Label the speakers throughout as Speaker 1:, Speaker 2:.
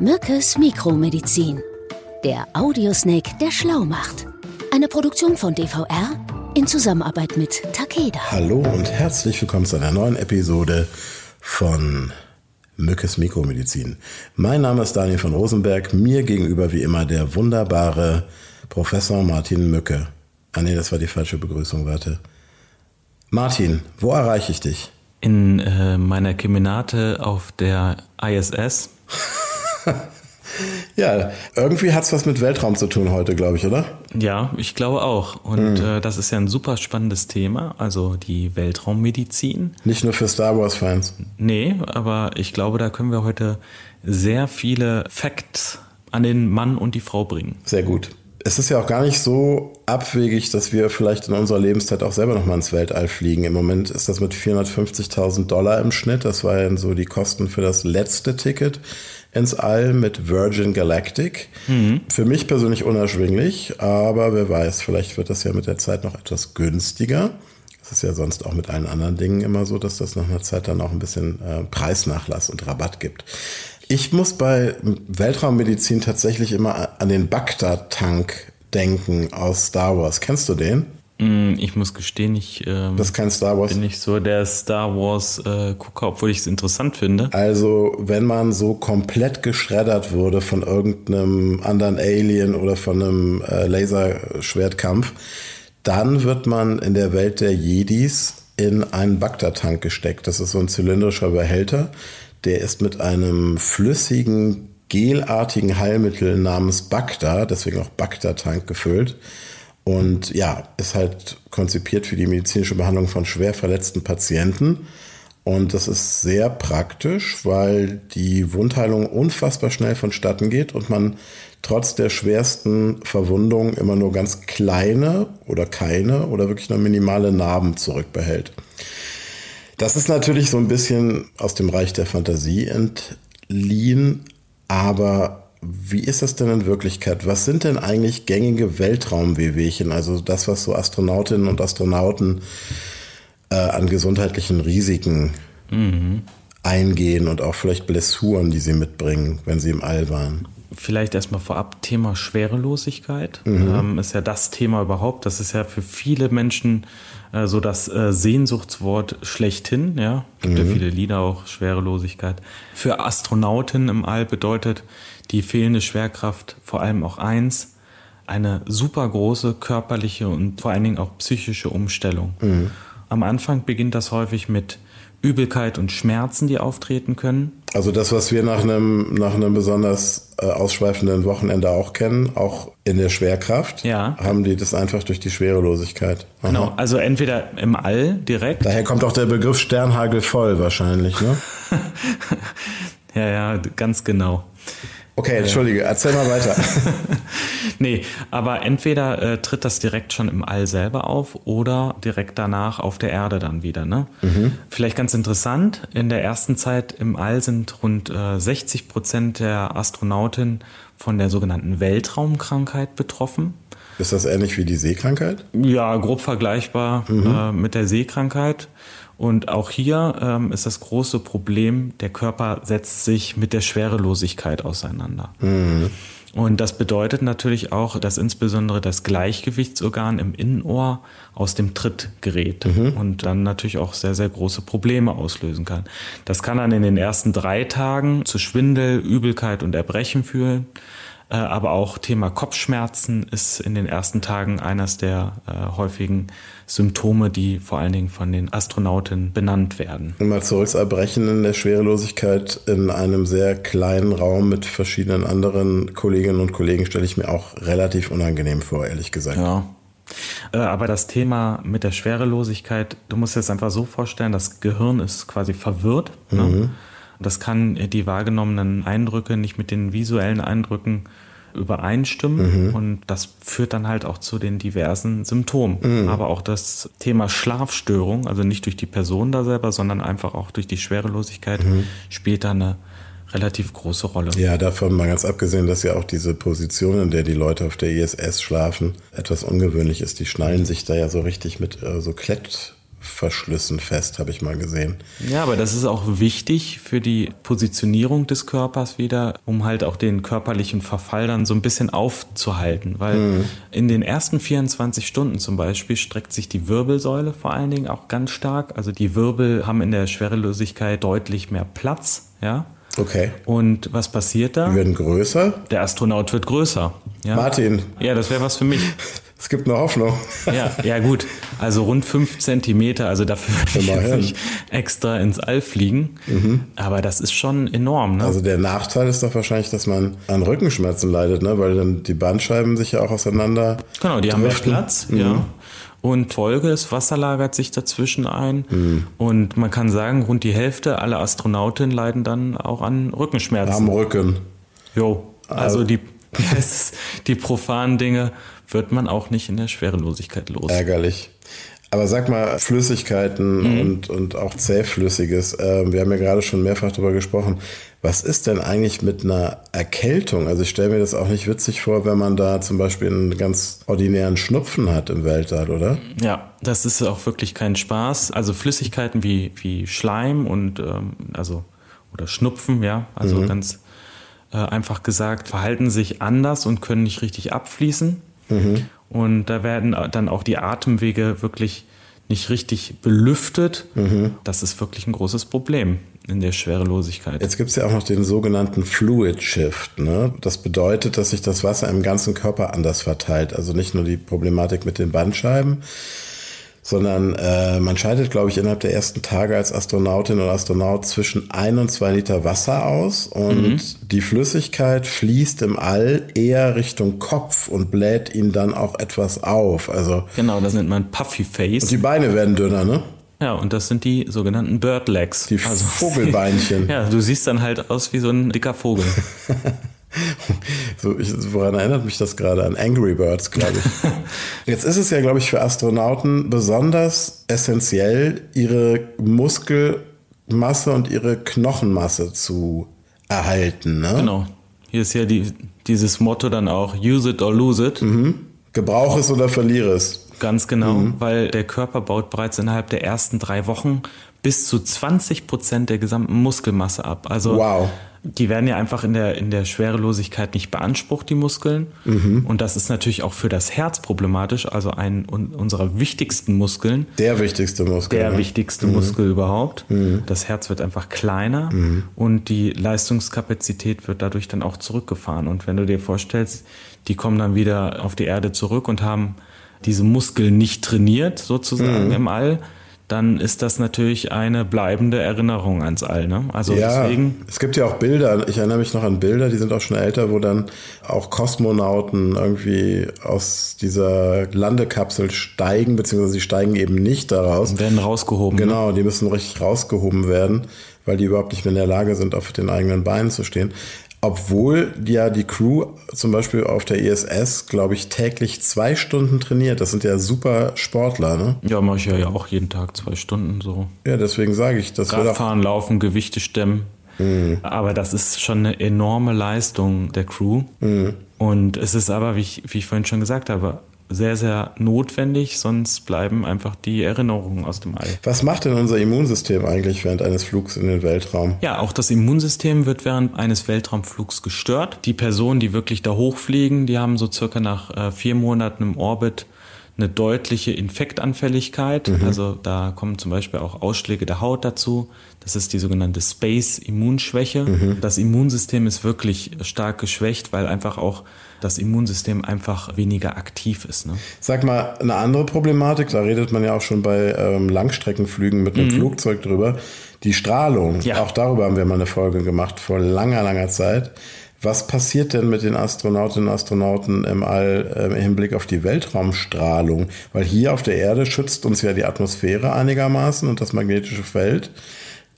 Speaker 1: Mückes Mikromedizin. Der Audiosnake, der schlau macht. Eine Produktion von DVR in Zusammenarbeit mit Takeda.
Speaker 2: Hallo und herzlich willkommen zu einer neuen Episode von Mückes Mikromedizin. Mein Name ist Daniel von Rosenberg. Mir gegenüber wie immer der wunderbare Professor Martin Mücke. Ah nee, das war die falsche Begrüßung, warte. Martin, wo erreiche ich dich?
Speaker 3: In äh, meiner Kemenate auf der ISS.
Speaker 2: ja, irgendwie hat es was mit Weltraum zu tun heute, glaube ich, oder?
Speaker 3: Ja, ich glaube auch. Und mhm. äh, das ist ja ein super spannendes Thema, also die Weltraummedizin.
Speaker 2: Nicht nur für Star Wars-Fans.
Speaker 3: Nee, aber ich glaube, da können wir heute sehr viele Facts an den Mann und die Frau bringen.
Speaker 2: Sehr gut es ist ja auch gar nicht so abwegig, dass wir vielleicht in unserer Lebenszeit auch selber nochmal ins Weltall fliegen. Im Moment ist das mit 450.000 Dollar im Schnitt. Das waren so die Kosten für das letzte Ticket ins All mit Virgin Galactic. Mhm. Für mich persönlich unerschwinglich, aber wer weiß, vielleicht wird das ja mit der Zeit noch etwas günstiger. Das ist ja sonst auch mit allen anderen Dingen immer so, dass das nach einer Zeit dann auch ein bisschen äh, Preisnachlass und Rabatt gibt. Ich muss bei Weltraummedizin tatsächlich immer an den Bagdad-Tank denken aus Star Wars. Kennst du den?
Speaker 3: Mm, ich muss gestehen, ich ähm,
Speaker 2: das ist kein Star Wars.
Speaker 3: bin nicht so der Star Wars äh, obwohl ich es interessant finde.
Speaker 2: Also wenn man so komplett geschreddert wurde von irgendeinem anderen Alien oder von einem äh, Laserschwertkampf, dann wird man in der Welt der Jedis in einen Bagdad-Tank gesteckt. Das ist so ein zylindrischer Behälter der ist mit einem flüssigen, gelartigen Heilmittel namens Bacta, deswegen auch Bacta-Tank gefüllt. Und ja, ist halt konzipiert für die medizinische Behandlung von schwer verletzten Patienten. Und das ist sehr praktisch, weil die Wundheilung unfassbar schnell vonstatten geht und man trotz der schwersten Verwundungen immer nur ganz kleine oder keine oder wirklich nur minimale Narben zurückbehält. Das ist natürlich so ein bisschen aus dem Reich der Fantasie entliehen, aber wie ist das denn in Wirklichkeit? Was sind denn eigentlich gängige Weltraum-Wehwehchen? Also das, was so Astronautinnen und Astronauten äh, an gesundheitlichen Risiken mhm. eingehen und auch vielleicht Blessuren, die sie mitbringen, wenn sie im All waren.
Speaker 3: Vielleicht erstmal vorab Thema Schwerelosigkeit. Mhm. Ähm, ist ja das Thema überhaupt. Das ist ja für viele Menschen äh, so das äh, Sehnsuchtswort schlechthin. Ja, gibt mhm. ja viele Lieder auch Schwerelosigkeit. Für Astronauten im All bedeutet die fehlende Schwerkraft vor allem auch eins: eine super große körperliche und vor allen Dingen auch psychische Umstellung. Mhm. Am Anfang beginnt das häufig mit Übelkeit und Schmerzen, die auftreten können.
Speaker 2: Also das, was wir nach einem, nach einem besonders äh, ausschweifenden Wochenende auch kennen, auch in der Schwerkraft,
Speaker 3: ja.
Speaker 2: haben die das einfach durch die Schwerelosigkeit.
Speaker 3: Aha. Genau, also entweder im All direkt.
Speaker 2: Daher kommt auch der Begriff Sternhagel voll wahrscheinlich, ne?
Speaker 3: ja, ja, ganz genau.
Speaker 2: Okay, entschuldige, erzähl mal weiter.
Speaker 3: nee, aber entweder äh, tritt das direkt schon im All selber auf oder direkt danach auf der Erde dann wieder. Ne? Mhm. Vielleicht ganz interessant, in der ersten Zeit im All sind rund äh, 60 Prozent der Astronauten von der sogenannten Weltraumkrankheit betroffen.
Speaker 2: Ist das ähnlich wie die Seekrankheit?
Speaker 3: Ja, grob vergleichbar mhm. äh, mit der Seekrankheit. Und auch hier ähm, ist das große Problem, der Körper setzt sich mit der Schwerelosigkeit auseinander. Mhm. Und das bedeutet natürlich auch, dass insbesondere das Gleichgewichtsorgan im Innenohr aus dem Tritt gerät mhm. und dann natürlich auch sehr, sehr große Probleme auslösen kann. Das kann dann in den ersten drei Tagen zu Schwindel, Übelkeit und Erbrechen führen. Äh, aber auch Thema Kopfschmerzen ist in den ersten Tagen eines der äh, häufigen Symptome, die vor allen Dingen von den Astronauten benannt werden.
Speaker 2: Mal zurück Erbrechen in der Schwerelosigkeit in einem sehr kleinen Raum mit verschiedenen anderen Kolleginnen und Kollegen stelle ich mir auch relativ unangenehm vor, ehrlich gesagt.
Speaker 3: Ja, äh, aber das Thema mit der Schwerelosigkeit, du musst dir das einfach so vorstellen, das Gehirn ist quasi verwirrt. Ne? Das kann die wahrgenommenen Eindrücke nicht mit den visuellen Eindrücken übereinstimmen mhm. und das führt dann halt auch zu den diversen Symptomen. Mhm. Aber auch das Thema Schlafstörung, also nicht durch die Person da selber, sondern einfach auch durch die Schwerelosigkeit, mhm. spielt da eine relativ große Rolle.
Speaker 2: Ja, davon mal ganz abgesehen, dass ja auch diese Position, in der die Leute auf der ISS schlafen, etwas ungewöhnlich ist. Die schnallen sich da ja so richtig mit äh, so Klett Verschlüssen fest, habe ich mal gesehen.
Speaker 3: Ja, aber das ist auch wichtig für die Positionierung des Körpers wieder, um halt auch den körperlichen Verfall dann so ein bisschen aufzuhalten. Weil mhm. in den ersten 24 Stunden zum Beispiel streckt sich die Wirbelsäule vor allen Dingen auch ganz stark. Also die Wirbel haben in der Schwerelosigkeit deutlich mehr Platz, ja.
Speaker 2: Okay.
Speaker 3: Und was passiert da?
Speaker 2: Die werden größer?
Speaker 3: Der Astronaut wird größer.
Speaker 2: Ja? Martin.
Speaker 3: Ja, das wäre was für mich.
Speaker 2: Es gibt eine Hoffnung.
Speaker 3: Ja, ja gut. Also rund fünf Zentimeter, also dafür würde ich jetzt nicht extra ins All fliegen. Mhm. Aber das ist schon enorm. Ne?
Speaker 2: Also der Nachteil ist doch wahrscheinlich, dass man an Rückenschmerzen leidet, ne? weil dann die Bandscheiben sich ja auch auseinander.
Speaker 3: Genau, die driften. haben mehr Platz, mhm. ja. Und Folge ist, Wasser lagert sich dazwischen ein. Mhm. Und man kann sagen, rund die Hälfte aller Astronautinnen leiden dann auch an Rückenschmerzen.
Speaker 2: Am Rücken.
Speaker 3: Jo. Also, also die, die profanen Dinge wird man auch nicht in der Schwerelosigkeit los.
Speaker 2: Ärgerlich. Aber sag mal, Flüssigkeiten mhm. und, und auch Zähflüssiges. Äh, wir haben ja gerade schon mehrfach darüber gesprochen. Was ist denn eigentlich mit einer Erkältung? Also ich stelle mir das auch nicht witzig vor, wenn man da zum Beispiel einen ganz ordinären Schnupfen hat im Weltall, oder?
Speaker 3: Ja, das ist auch wirklich kein Spaß. Also Flüssigkeiten wie, wie Schleim und ähm, also oder Schnupfen, ja, also mhm. ganz äh, einfach gesagt, verhalten sich anders und können nicht richtig abfließen. Mhm. Und da werden dann auch die Atemwege wirklich nicht richtig belüftet. Mhm. Das ist wirklich ein großes Problem in der Schwerelosigkeit.
Speaker 2: Jetzt gibt es ja auch noch den sogenannten Fluid Shift. Ne? Das bedeutet, dass sich das Wasser im ganzen Körper anders verteilt. Also nicht nur die Problematik mit den Bandscheiben, sondern äh, man scheidet, glaube ich, innerhalb der ersten Tage als Astronautin oder Astronaut zwischen ein und zwei Liter Wasser aus und mhm. die Flüssigkeit fließt im All eher Richtung Kopf und bläht ihn dann auch etwas auf. Also
Speaker 3: genau, das nennt man Puffy Face.
Speaker 2: Und die Beine werden dünner, ne?
Speaker 3: Ja, und das sind die sogenannten Bird Legs.
Speaker 2: Die also, Vogelbeinchen.
Speaker 3: ja, du siehst dann halt aus wie so ein dicker Vogel.
Speaker 2: so, ich, woran erinnert mich das gerade? An Angry Birds, glaube ich. Jetzt ist es ja, glaube ich, für Astronauten besonders essentiell, ihre Muskelmasse und ihre Knochenmasse zu erhalten. Ne?
Speaker 3: Genau. Hier ist ja die, dieses Motto dann auch, use it or lose it. Mhm.
Speaker 2: Gebrauch es oder verliere es.
Speaker 3: Ganz genau, mhm. weil der Körper baut bereits innerhalb der ersten drei Wochen bis zu 20 Prozent der gesamten Muskelmasse ab. Also wow die werden ja einfach in der, in der Schwerelosigkeit nicht beansprucht, die Muskeln. Mhm. Und das ist natürlich auch für das Herz problematisch, also ein unserer wichtigsten Muskeln.
Speaker 2: Der wichtigste Muskel.
Speaker 3: Der ne? wichtigste mhm. Muskel überhaupt. Mhm. Das Herz wird einfach kleiner mhm. und die Leistungskapazität wird dadurch dann auch zurückgefahren. Und wenn du dir vorstellst, die kommen dann wieder auf die Erde zurück und haben diese Muskeln nicht trainiert, sozusagen mhm. im All, dann ist das natürlich eine bleibende Erinnerung ans All. Ne?
Speaker 2: Also ja, deswegen. Es gibt ja auch Bilder, ich erinnere mich noch an Bilder, die sind auch schon älter, wo dann auch Kosmonauten irgendwie aus dieser Landekapsel steigen, beziehungsweise sie steigen eben nicht daraus. Und
Speaker 3: werden rausgehoben.
Speaker 2: Ne? Genau, die müssen richtig rausgehoben werden, weil die überhaupt nicht mehr in der Lage sind, auf den eigenen Beinen zu stehen. Obwohl ja die Crew zum Beispiel auf der ISS, glaube ich, täglich zwei Stunden trainiert. Das sind ja super Sportler, ne?
Speaker 3: Ja, mache ich ja auch jeden Tag zwei Stunden so.
Speaker 2: Ja, deswegen sage ich, das
Speaker 3: Radfahren, Laufen, Gewichte stemmen. Mhm. Aber das ist schon eine enorme Leistung der Crew. Mhm. Und es ist aber, wie ich, wie ich vorhin schon gesagt habe, sehr, sehr notwendig, sonst bleiben einfach die Erinnerungen aus dem All.
Speaker 2: Was macht denn unser Immunsystem eigentlich während eines Flugs in den Weltraum?
Speaker 3: Ja, auch das Immunsystem wird während eines Weltraumflugs gestört. Die Personen, die wirklich da hochfliegen, die haben so circa nach äh, vier Monaten im Orbit eine deutliche Infektanfälligkeit. Mhm. Also da kommen zum Beispiel auch Ausschläge der Haut dazu. Das ist die sogenannte Space-Immunschwäche. Mhm. Das Immunsystem ist wirklich stark geschwächt, weil einfach auch das Immunsystem einfach weniger aktiv ist. Ne?
Speaker 2: Sag mal, eine andere Problematik, da redet man ja auch schon bei ähm, Langstreckenflügen mit einem mhm. Flugzeug drüber, die Strahlung. Ja. Auch darüber haben wir mal eine Folge gemacht vor langer, langer Zeit. Was passiert denn mit den Astronautinnen und Astronauten im All äh, im Hinblick auf die Weltraumstrahlung? Weil hier auf der Erde schützt uns ja die Atmosphäre einigermaßen und das magnetische Feld.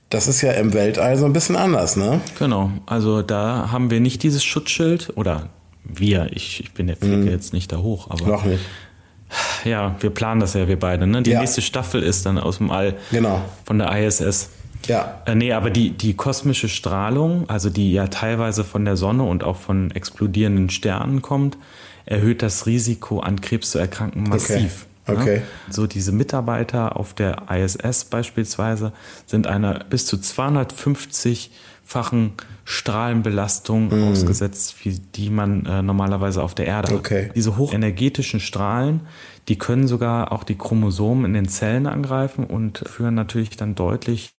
Speaker 2: Das ist ja im Weltall so ein bisschen anders, ne?
Speaker 3: Genau. Also da haben wir nicht dieses Schutzschild oder wir, ich, ich bin der Fliege mhm. jetzt nicht da hoch, aber.
Speaker 2: Noch nicht.
Speaker 3: Ja, wir planen das ja, wir beide. Ne? Die ja. nächste Staffel ist dann aus dem All
Speaker 2: genau.
Speaker 3: von der ISS.
Speaker 2: Ja.
Speaker 3: Äh, nee, aber die, die kosmische Strahlung, also die ja teilweise von der Sonne und auch von explodierenden Sternen kommt, erhöht das Risiko, an Krebs zu erkranken, massiv.
Speaker 2: Okay. Okay.
Speaker 3: Ne? So diese Mitarbeiter auf der ISS beispielsweise sind einer bis zu 250-fachen Strahlenbelastung
Speaker 2: Mhm.
Speaker 3: ausgesetzt, wie die man äh, normalerweise auf der Erde
Speaker 2: Okay.
Speaker 3: hat. Diese hochenergetischen Strahlen, die können sogar auch die Chromosomen in den Zellen angreifen und führen natürlich dann deutlich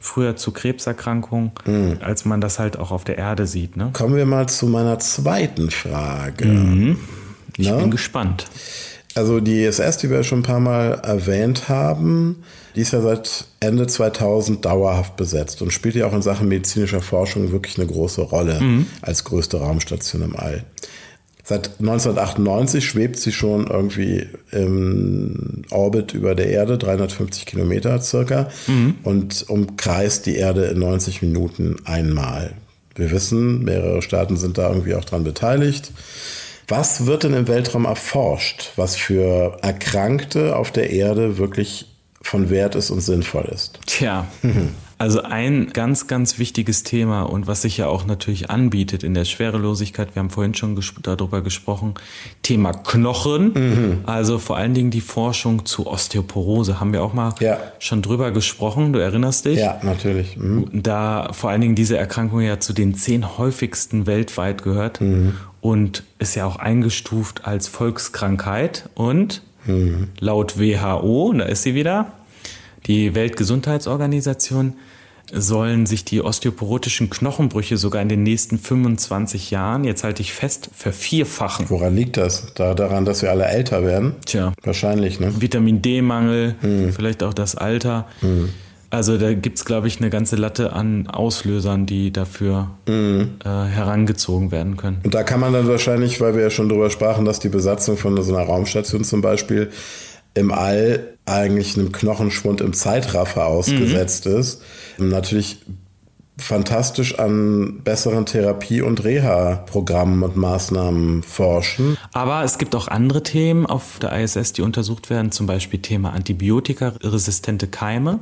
Speaker 3: früher zu Krebserkrankungen,
Speaker 2: Mhm.
Speaker 3: als man das halt auch auf der Erde sieht. Ne?
Speaker 2: Kommen wir mal zu meiner zweiten Frage.
Speaker 3: Ich
Speaker 2: Na?
Speaker 3: bin gespannt.
Speaker 2: Also die ISS, die wir schon ein paar Mal erwähnt haben, die ist ja seit Ende 2000 dauerhaft besetzt und spielt ja auch in Sachen medizinischer Forschung wirklich eine große Rolle als größte Raumstation im All. Seit 1998 schwebt sie schon irgendwie im Orbit über der Erde, 350 Kilometer circa, und umkreist die Erde in 90 Minuten einmal. Wir wissen, mehrere Staaten sind da irgendwie auch dran beteiligt. Was wird denn im Weltraum erforscht, was für Erkrankte auf der Erde wirklich von Wert ist und sinnvoll ist?
Speaker 3: Tja, also ein ganz, ganz wichtiges Thema und was sich ja auch natürlich anbietet in der Schwerelosigkeit, wir haben vorhin schon ges darüber gesprochen, Thema Knochen, also vor allen Dingen die Forschung zu Osteoporose, haben wir auch mal
Speaker 2: Ja.
Speaker 3: schon drüber gesprochen, du erinnerst dich?
Speaker 2: Ja, natürlich. Mhm.
Speaker 3: Da vor allen Dingen diese Erkrankung ja zu den zehn häufigsten weltweit gehört. Und ist ja auch eingestuft als Volkskrankheit. Und laut WHO, da ist sie wieder, die Weltgesundheitsorganisation, sollen sich die osteoporotischen Knochenbrüche sogar in den nächsten 25 Jahren, jetzt halte ich fest, vervierfachen.
Speaker 2: Woran liegt das? Da, daran, dass wir alle älter werden?
Speaker 3: Tja,
Speaker 2: Wahrscheinlich, ne?
Speaker 3: Vitamin D-Mangel, vielleicht auch das Alter. Also da gibt's, glaube ich, eine ganze Latte an Auslösern, die dafür äh, herangezogen werden können.
Speaker 2: Und da kann man dann wahrscheinlich, weil wir ja schon drüber sprachen, dass die Besatzung von so einer Raumstation zum Beispiel im All eigentlich einem Knochenschwund im Zeitraffer ausgesetzt ist, natürlich fantastisch an besseren Therapie- und Reha-Programmen und Maßnahmen forschen.
Speaker 3: Aber es gibt auch andere Themen auf der ISS, die untersucht werden, zum Beispiel Thema antibiotikaresistente Keime.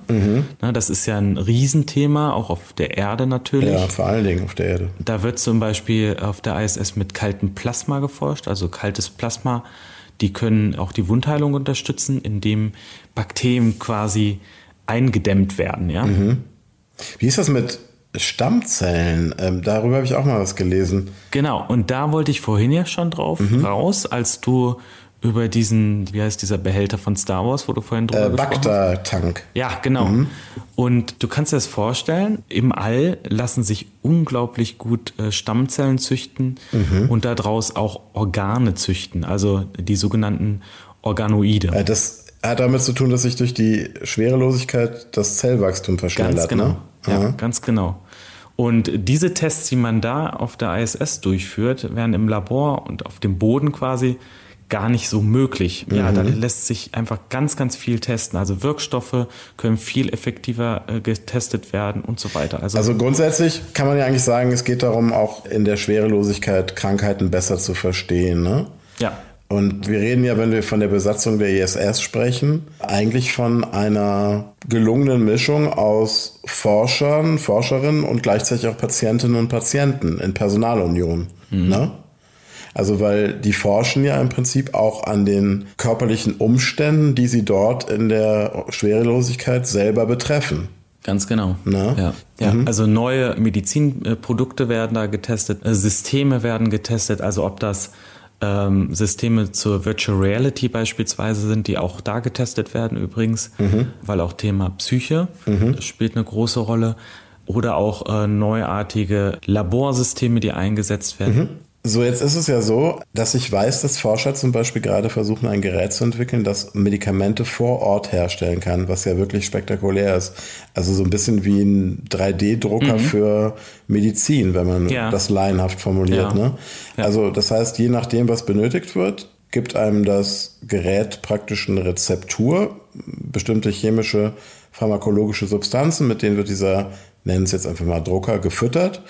Speaker 3: Na, das ist ja ein Riesenthema, auch auf der Erde natürlich.
Speaker 2: Ja, vor allen Dingen auf der Erde.
Speaker 3: Da wird zum Beispiel auf der ISS mit kaltem Plasma geforscht, also kaltes Plasma. Die können auch die Wundheilung unterstützen, indem Bakterien quasi eingedämmt werden. Ja?
Speaker 2: Wie ist das mit Stammzellen? Ähm, darüber habe ich auch mal was gelesen.
Speaker 3: Genau. Und da wollte ich vorhin ja schon drauf raus, als du über diesen, wie heißt dieser Behälter von Star Wars, wo du vorhin drüber
Speaker 2: Äh,
Speaker 3: gesprochen hast?
Speaker 2: Bagda-Tank.
Speaker 3: Ja, genau. Und du kannst dir das vorstellen, im All lassen sich unglaublich gut äh, Stammzellen züchten und daraus auch Organe züchten, also die sogenannten Organoide.
Speaker 2: Äh, Das hat damit zu tun, dass sich durch die Schwerelosigkeit das Zellwachstum verschnellert.
Speaker 3: Ganz genau.
Speaker 2: Ne?
Speaker 3: Ja,
Speaker 2: Aha.
Speaker 3: ganz genau. Und diese Tests, die man da auf der ISS durchführt, werden im Labor und auf dem Boden quasi gar nicht so möglich. Ja, da
Speaker 2: Mhm.
Speaker 3: lässt sich einfach ganz, ganz viel testen. Also Wirkstoffe können viel effektiver äh, getestet werden und so weiter. Also,
Speaker 2: Also grundsätzlich kann man ja eigentlich sagen, es geht darum, auch in der Schwerelosigkeit Krankheiten besser zu verstehen. Ne?
Speaker 3: ja,
Speaker 2: Und wir reden ja, wenn wir von der Besatzung der ISS sprechen, eigentlich von einer gelungenen Mischung aus Forschern, Forscherinnen und gleichzeitig auch Patientinnen und Patienten in Personalunion. Ne? Also weil die forschen ja im Prinzip auch an den körperlichen Umständen, die sie dort in der Schwerelosigkeit selber betreffen.
Speaker 3: Ganz genau.
Speaker 2: Na?
Speaker 3: Ja, ja. also neue Medizinprodukte werden da getestet, äh, Systeme werden getestet, also ob das ähm, Systeme zur Virtual Reality beispielsweise sind, die auch da getestet werden übrigens, weil auch Thema Psyche spielt eine große Rolle. Oder auch äh, neuartige Laborsysteme, die eingesetzt werden.
Speaker 2: So, jetzt ist es ja so, dass ich weiß, dass Forscher zum Beispiel gerade versuchen, ein Gerät zu entwickeln, das Medikamente vor Ort herstellen kann, was ja wirklich spektakulär ist. Also so ein bisschen wie ein 3D-Drucker für Medizin, wenn man
Speaker 3: Ja.
Speaker 2: das laienhaft formuliert.
Speaker 3: Ja.
Speaker 2: Ne?
Speaker 3: Ja.
Speaker 2: Also das heißt, je nachdem, was benötigt wird, gibt einem das Gerät praktisch eine Rezeptur, bestimmte chemische, pharmakologische Substanzen, mit denen wird dieser, nennen es jetzt einfach mal Drucker, gefüttert.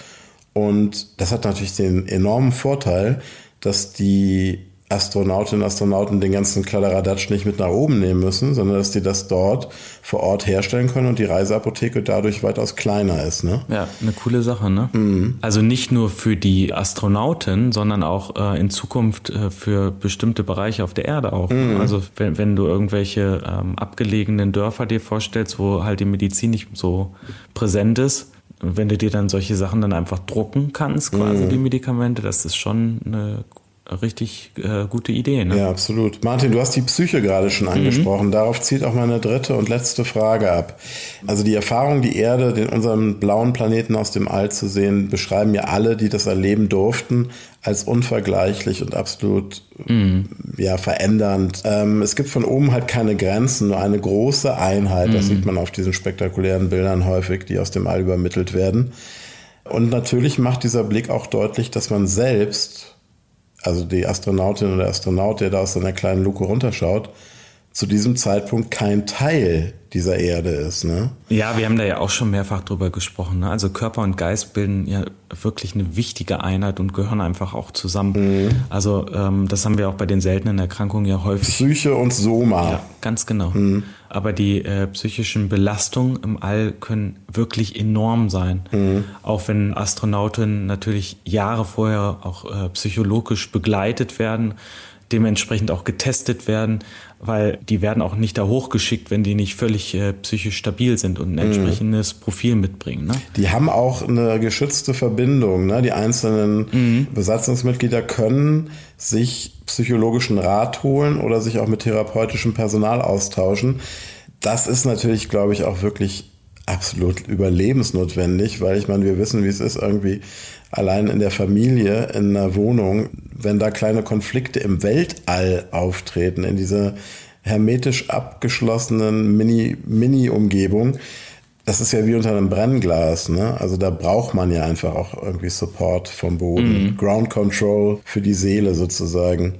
Speaker 2: Und das hat natürlich den enormen Vorteil, dass die Astronautinnen und Astronauten den ganzen Kladderadatsch nicht mit nach oben nehmen müssen, sondern dass die das dort vor Ort herstellen können und die Reiseapotheke dadurch weitaus kleiner ist. Ne?
Speaker 3: Ja, eine coole Sache. Ne? Mhm. Also nicht nur für die Astronauten, sondern auch äh, in Zukunft äh, für bestimmte Bereiche auf der Erde auch. Ne? Mhm. Also wenn, wenn du irgendwelche ähm, abgelegenen Dörfer dir vorstellst, wo halt die Medizin nicht so präsent ist, wenn du dir dann solche Sachen dann einfach drucken kannst, quasi mhm. die Medikamente, das ist schon eine richtig äh, gute Idee. Ne?
Speaker 2: Ja, absolut. Martin, du hast die Psyche gerade schon angesprochen. Mhm. Darauf zielt auch meine dritte und letzte Frage ab. Also die Erfahrung, die Erde, den unseren blauen Planeten aus dem All zu sehen, beschreiben ja alle, die das erleben durften, als unvergleichlich und absolut mhm. ja, verändernd. Ähm, es gibt von oben halt keine Grenzen, nur eine große Einheit. Das mhm. sieht man auf diesen spektakulären Bildern häufig, die aus dem All übermittelt werden. Und natürlich macht dieser Blick auch deutlich, dass man selbst also die Astronautin oder der Astronaut, der da aus seiner kleinen Luke runterschaut, zu diesem Zeitpunkt kein Teil dieser Erde ist. Ne?
Speaker 3: Ja, wir haben da ja auch schon mehrfach drüber gesprochen. Ne? Also Körper und Geist bilden ja wirklich eine wichtige Einheit und gehören einfach auch zusammen. Mhm. Also ähm, das haben wir auch bei den seltenen Erkrankungen ja häufig.
Speaker 2: Psyche und Soma. Ja,
Speaker 3: ganz genau. Mhm. Aber die äh, psychischen Belastungen im All können wirklich enorm sein. Mhm. Auch wenn Astronauten natürlich Jahre vorher auch äh, psychologisch begleitet werden dementsprechend auch getestet werden, weil die werden auch nicht da hochgeschickt, wenn die nicht völlig äh, psychisch stabil sind und ein mhm. entsprechendes mhm. Profil mitbringen. Ne?
Speaker 2: Die haben auch eine geschützte Verbindung. Ne? Die einzelnen mhm. Besatzungsmitglieder können sich psychologischen Rat holen oder sich auch mit therapeutischem Personal austauschen. Das ist natürlich, glaube ich, auch wirklich absolut überlebensnotwendig, weil ich meine, wir wissen, wie es ist, irgendwie allein in der Familie, in einer Wohnung, wenn da kleine Konflikte im Weltall auftreten, in dieser hermetisch abgeschlossenen Mini-Umgebung, Mini das ist ja wie unter einem Brennglas, ne? Also da braucht man ja einfach auch irgendwie Support vom Boden. Mhm. Ground Control für die Seele sozusagen.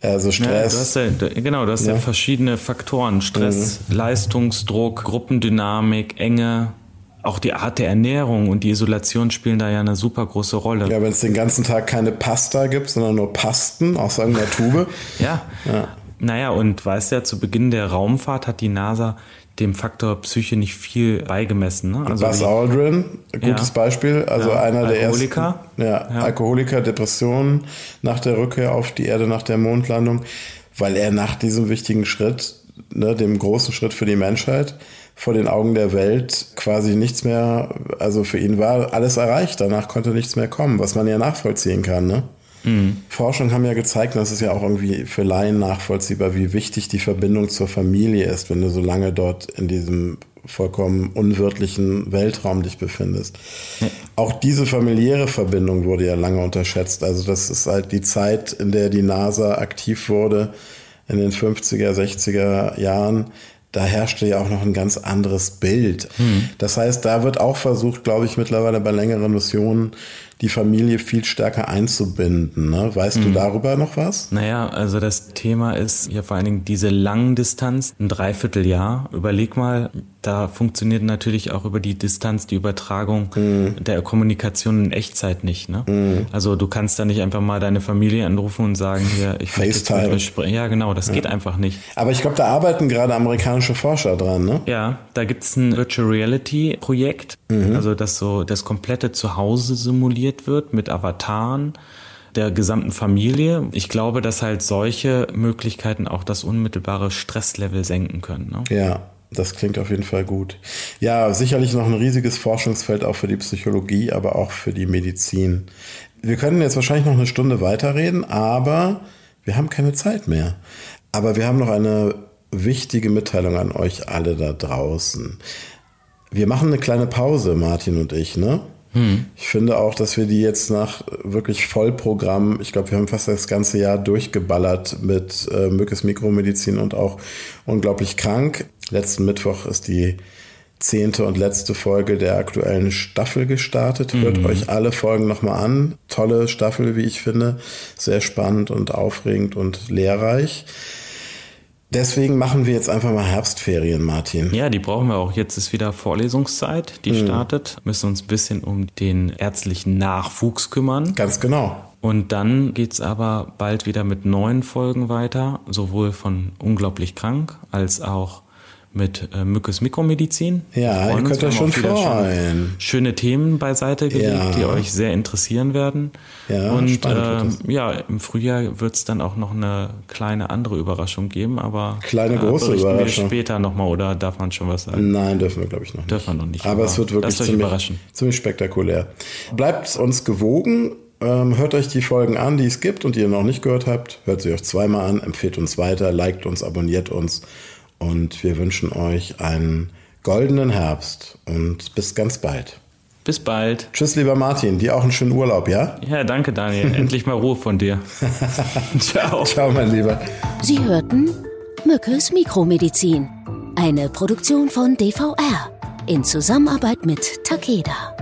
Speaker 2: Also Stress.
Speaker 3: Ja, du ja, genau, du hast ja. ja verschiedene Faktoren. Stress, mhm. Leistungsdruck, Gruppendynamik, Enge, auch die Art der Ernährung und die Isolation spielen da ja eine super große Rolle.
Speaker 2: Ja, wenn es den ganzen Tag keine Pasta gibt, sondern nur Pasten aus irgendeiner Tube.
Speaker 3: ja. ja. Naja, und weißt ja, zu Beginn der Raumfahrt hat die NASA dem Faktor Psyche nicht viel beigemessen. Ne?
Speaker 2: Also Buzz Aldrin, gutes ja. Beispiel, also ja. einer der ersten. Ja, ja, Alkoholiker, Depressionen nach der Rückkehr auf die Erde nach der Mondlandung, weil er nach diesem wichtigen Schritt, ne, dem großen Schritt für die Menschheit, vor den Augen der Welt quasi nichts mehr, also für ihn war alles erreicht, danach konnte nichts mehr kommen, was man ja nachvollziehen kann. Ne? Mhm. Forschung haben ja gezeigt, das ist ja auch irgendwie für Laien nachvollziehbar, wie wichtig die Verbindung zur Familie ist, wenn du so lange dort in diesem vollkommen unwirtlichen Weltraum dich befindest. Ja. Auch diese familiäre Verbindung wurde ja lange unterschätzt. Also das ist halt die Zeit, in der die NASA aktiv wurde, in den 50er, 60er Jahren da herrschte ja auch noch ein ganz anderes Bild. Mhm. Das heißt, da wird auch versucht, glaube ich, mittlerweile bei längeren Missionen die Familie viel stärker einzubinden. Ne? Weißt mhm. du darüber noch was?
Speaker 3: Naja, also das Thema ist ja vor allen Dingen diese langen Distanz, ein Dreivierteljahr. Überleg mal, da funktioniert natürlich auch über die Distanz die Übertragung mhm. der Kommunikation in Echtzeit nicht. Ne? Mhm. Also du kannst da nicht einfach mal deine Familie anrufen und sagen, hier, ich
Speaker 2: FaceTime.
Speaker 3: Ja, genau, das ja. geht einfach nicht.
Speaker 2: Aber ich glaube, da arbeiten gerade amerikanische Forscher dran, ne?
Speaker 3: Ja, da gibt's ein Virtual Reality Projekt, mhm. also das so das komplette Zuhause simuliert wird mit Avataren der gesamten Familie. Ich glaube, dass halt solche Möglichkeiten auch das unmittelbare Stresslevel senken können. Ne?
Speaker 2: Ja, das klingt auf jeden Fall gut. Ja, sicherlich noch ein riesiges Forschungsfeld auch für die Psychologie, aber auch für die Medizin. Wir können jetzt wahrscheinlich noch eine Stunde weiterreden, aber wir haben keine Zeit mehr. Aber wir haben noch eine wichtige Mitteilung an euch alle da draußen. Wir machen eine kleine Pause, Martin und ich, ne? Hm. Ich finde auch, dass wir die jetzt nach wirklich Vollprogramm, ich glaube, wir haben fast das ganze Jahr durchgeballert mit äh, Mückes Mikromedizin und auch unglaublich krank. Letzten Mittwoch ist die zehnte und letzte Folge der aktuellen Staffel gestartet. Hört mhm. euch alle Folgen nochmal an. Tolle Staffel, wie ich finde. Sehr spannend und aufregend und lehrreich. Deswegen machen wir jetzt einfach mal Herbstferien, Martin.
Speaker 3: Ja, die brauchen wir auch. Jetzt ist wieder Vorlesungszeit, die mhm. startet. Müssen uns ein bisschen um den ärztlichen Nachwuchs kümmern.
Speaker 2: Ganz genau.
Speaker 3: Und dann geht's aber bald wieder mit neuen Folgen weiter, sowohl von Unglaublich krank als auch mit äh, Mückes Mikromedizin.
Speaker 2: Ja, ihr könnt euch schon freuen.
Speaker 3: Schöne Themen beiseite gelegt, ja. die euch sehr interessieren werden. Ja, und äh, ja, im Frühjahr wird es dann auch noch eine kleine andere Überraschung geben, aber
Speaker 2: kleine äh, große Überraschung.
Speaker 3: Wir später nochmal oder darf man schon was sagen?
Speaker 2: Nein, dürfen wir glaube ich noch nicht.
Speaker 3: Dürfen wir noch nicht.
Speaker 2: Aber, aber es wird wirklich ziemlich, ziemlich spektakulär. Bleibt uns gewogen. Ähm, hört euch die Folgen an, die es gibt und die ihr noch nicht gehört habt. Hört sie euch zweimal an, empfehlt uns weiter, liked uns, abonniert uns und wir wünschen euch einen goldenen Herbst und bis ganz bald.
Speaker 3: Bis bald.
Speaker 2: Tschüss, lieber Martin. Dir auch einen schönen Urlaub, ja?
Speaker 3: Ja, danke, Daniel. Endlich mal Ruhe von dir.
Speaker 2: Ciao. Ciao, mein Lieber.
Speaker 1: Sie hörten Mückes Mikromedizin. Eine Produktion von DVR in Zusammenarbeit mit Takeda.